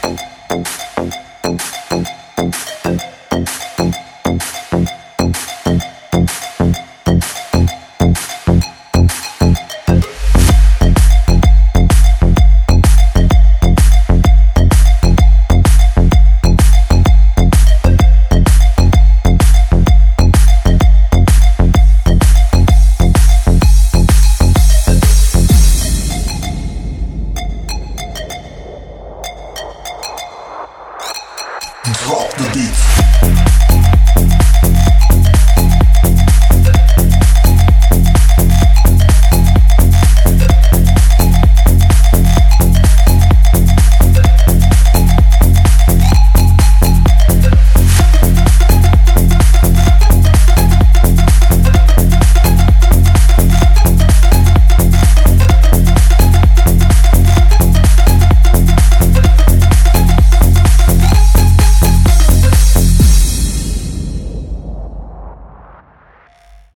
Thank you. Drop the beat.